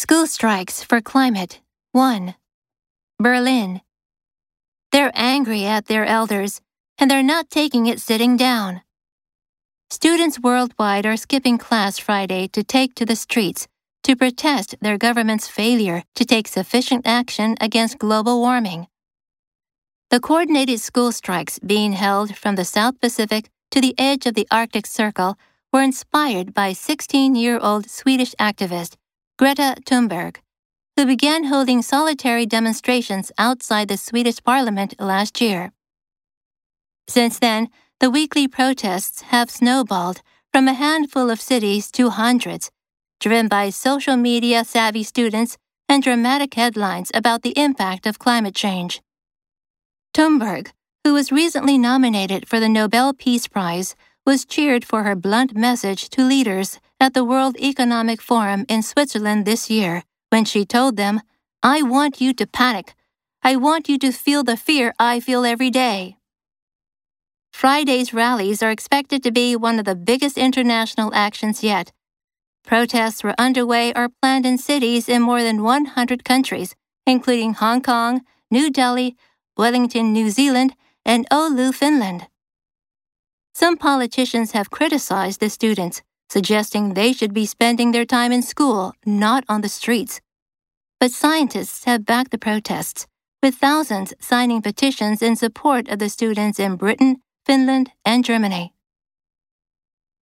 School strikes for climate. 1. Berlin. They're angry at their elders, and they're not taking it sitting down. Students worldwide are skipping class Friday to take to the streets to protest their government's failure to take sufficient action against global warming. The coordinated school strikes being held from the South Pacific to the edge of the Arctic Circle were inspired by 16 year old Swedish activist Greta Thunberg, who began holding solitary demonstrations outside the Swedish parliament last year. Since then, the weekly protests have snowballed from a handful of cities to hundreds, driven by social media savvy students and dramatic headlines about the impact of climate change. Thunberg, who was recently nominated for the Nobel Peace Prize, was cheered for her blunt message to leaders at the World Economic Forum in Switzerland this year when she told them, I want you to panic. I want you to feel the fear I feel every day. Friday's rallies are expected to be one of the biggest international actions yet. Protests were underway or planned in cities in more than 100 countries, including Hong Kong, New Delhi, Wellington, New Zealand, and Oulu, Finland. Some politicians have criticized the students, suggesting they should be spending their time in school, not on the streets. But scientists have backed the protests, with thousands signing petitions in support of the students in Britain, Finland, and Germany.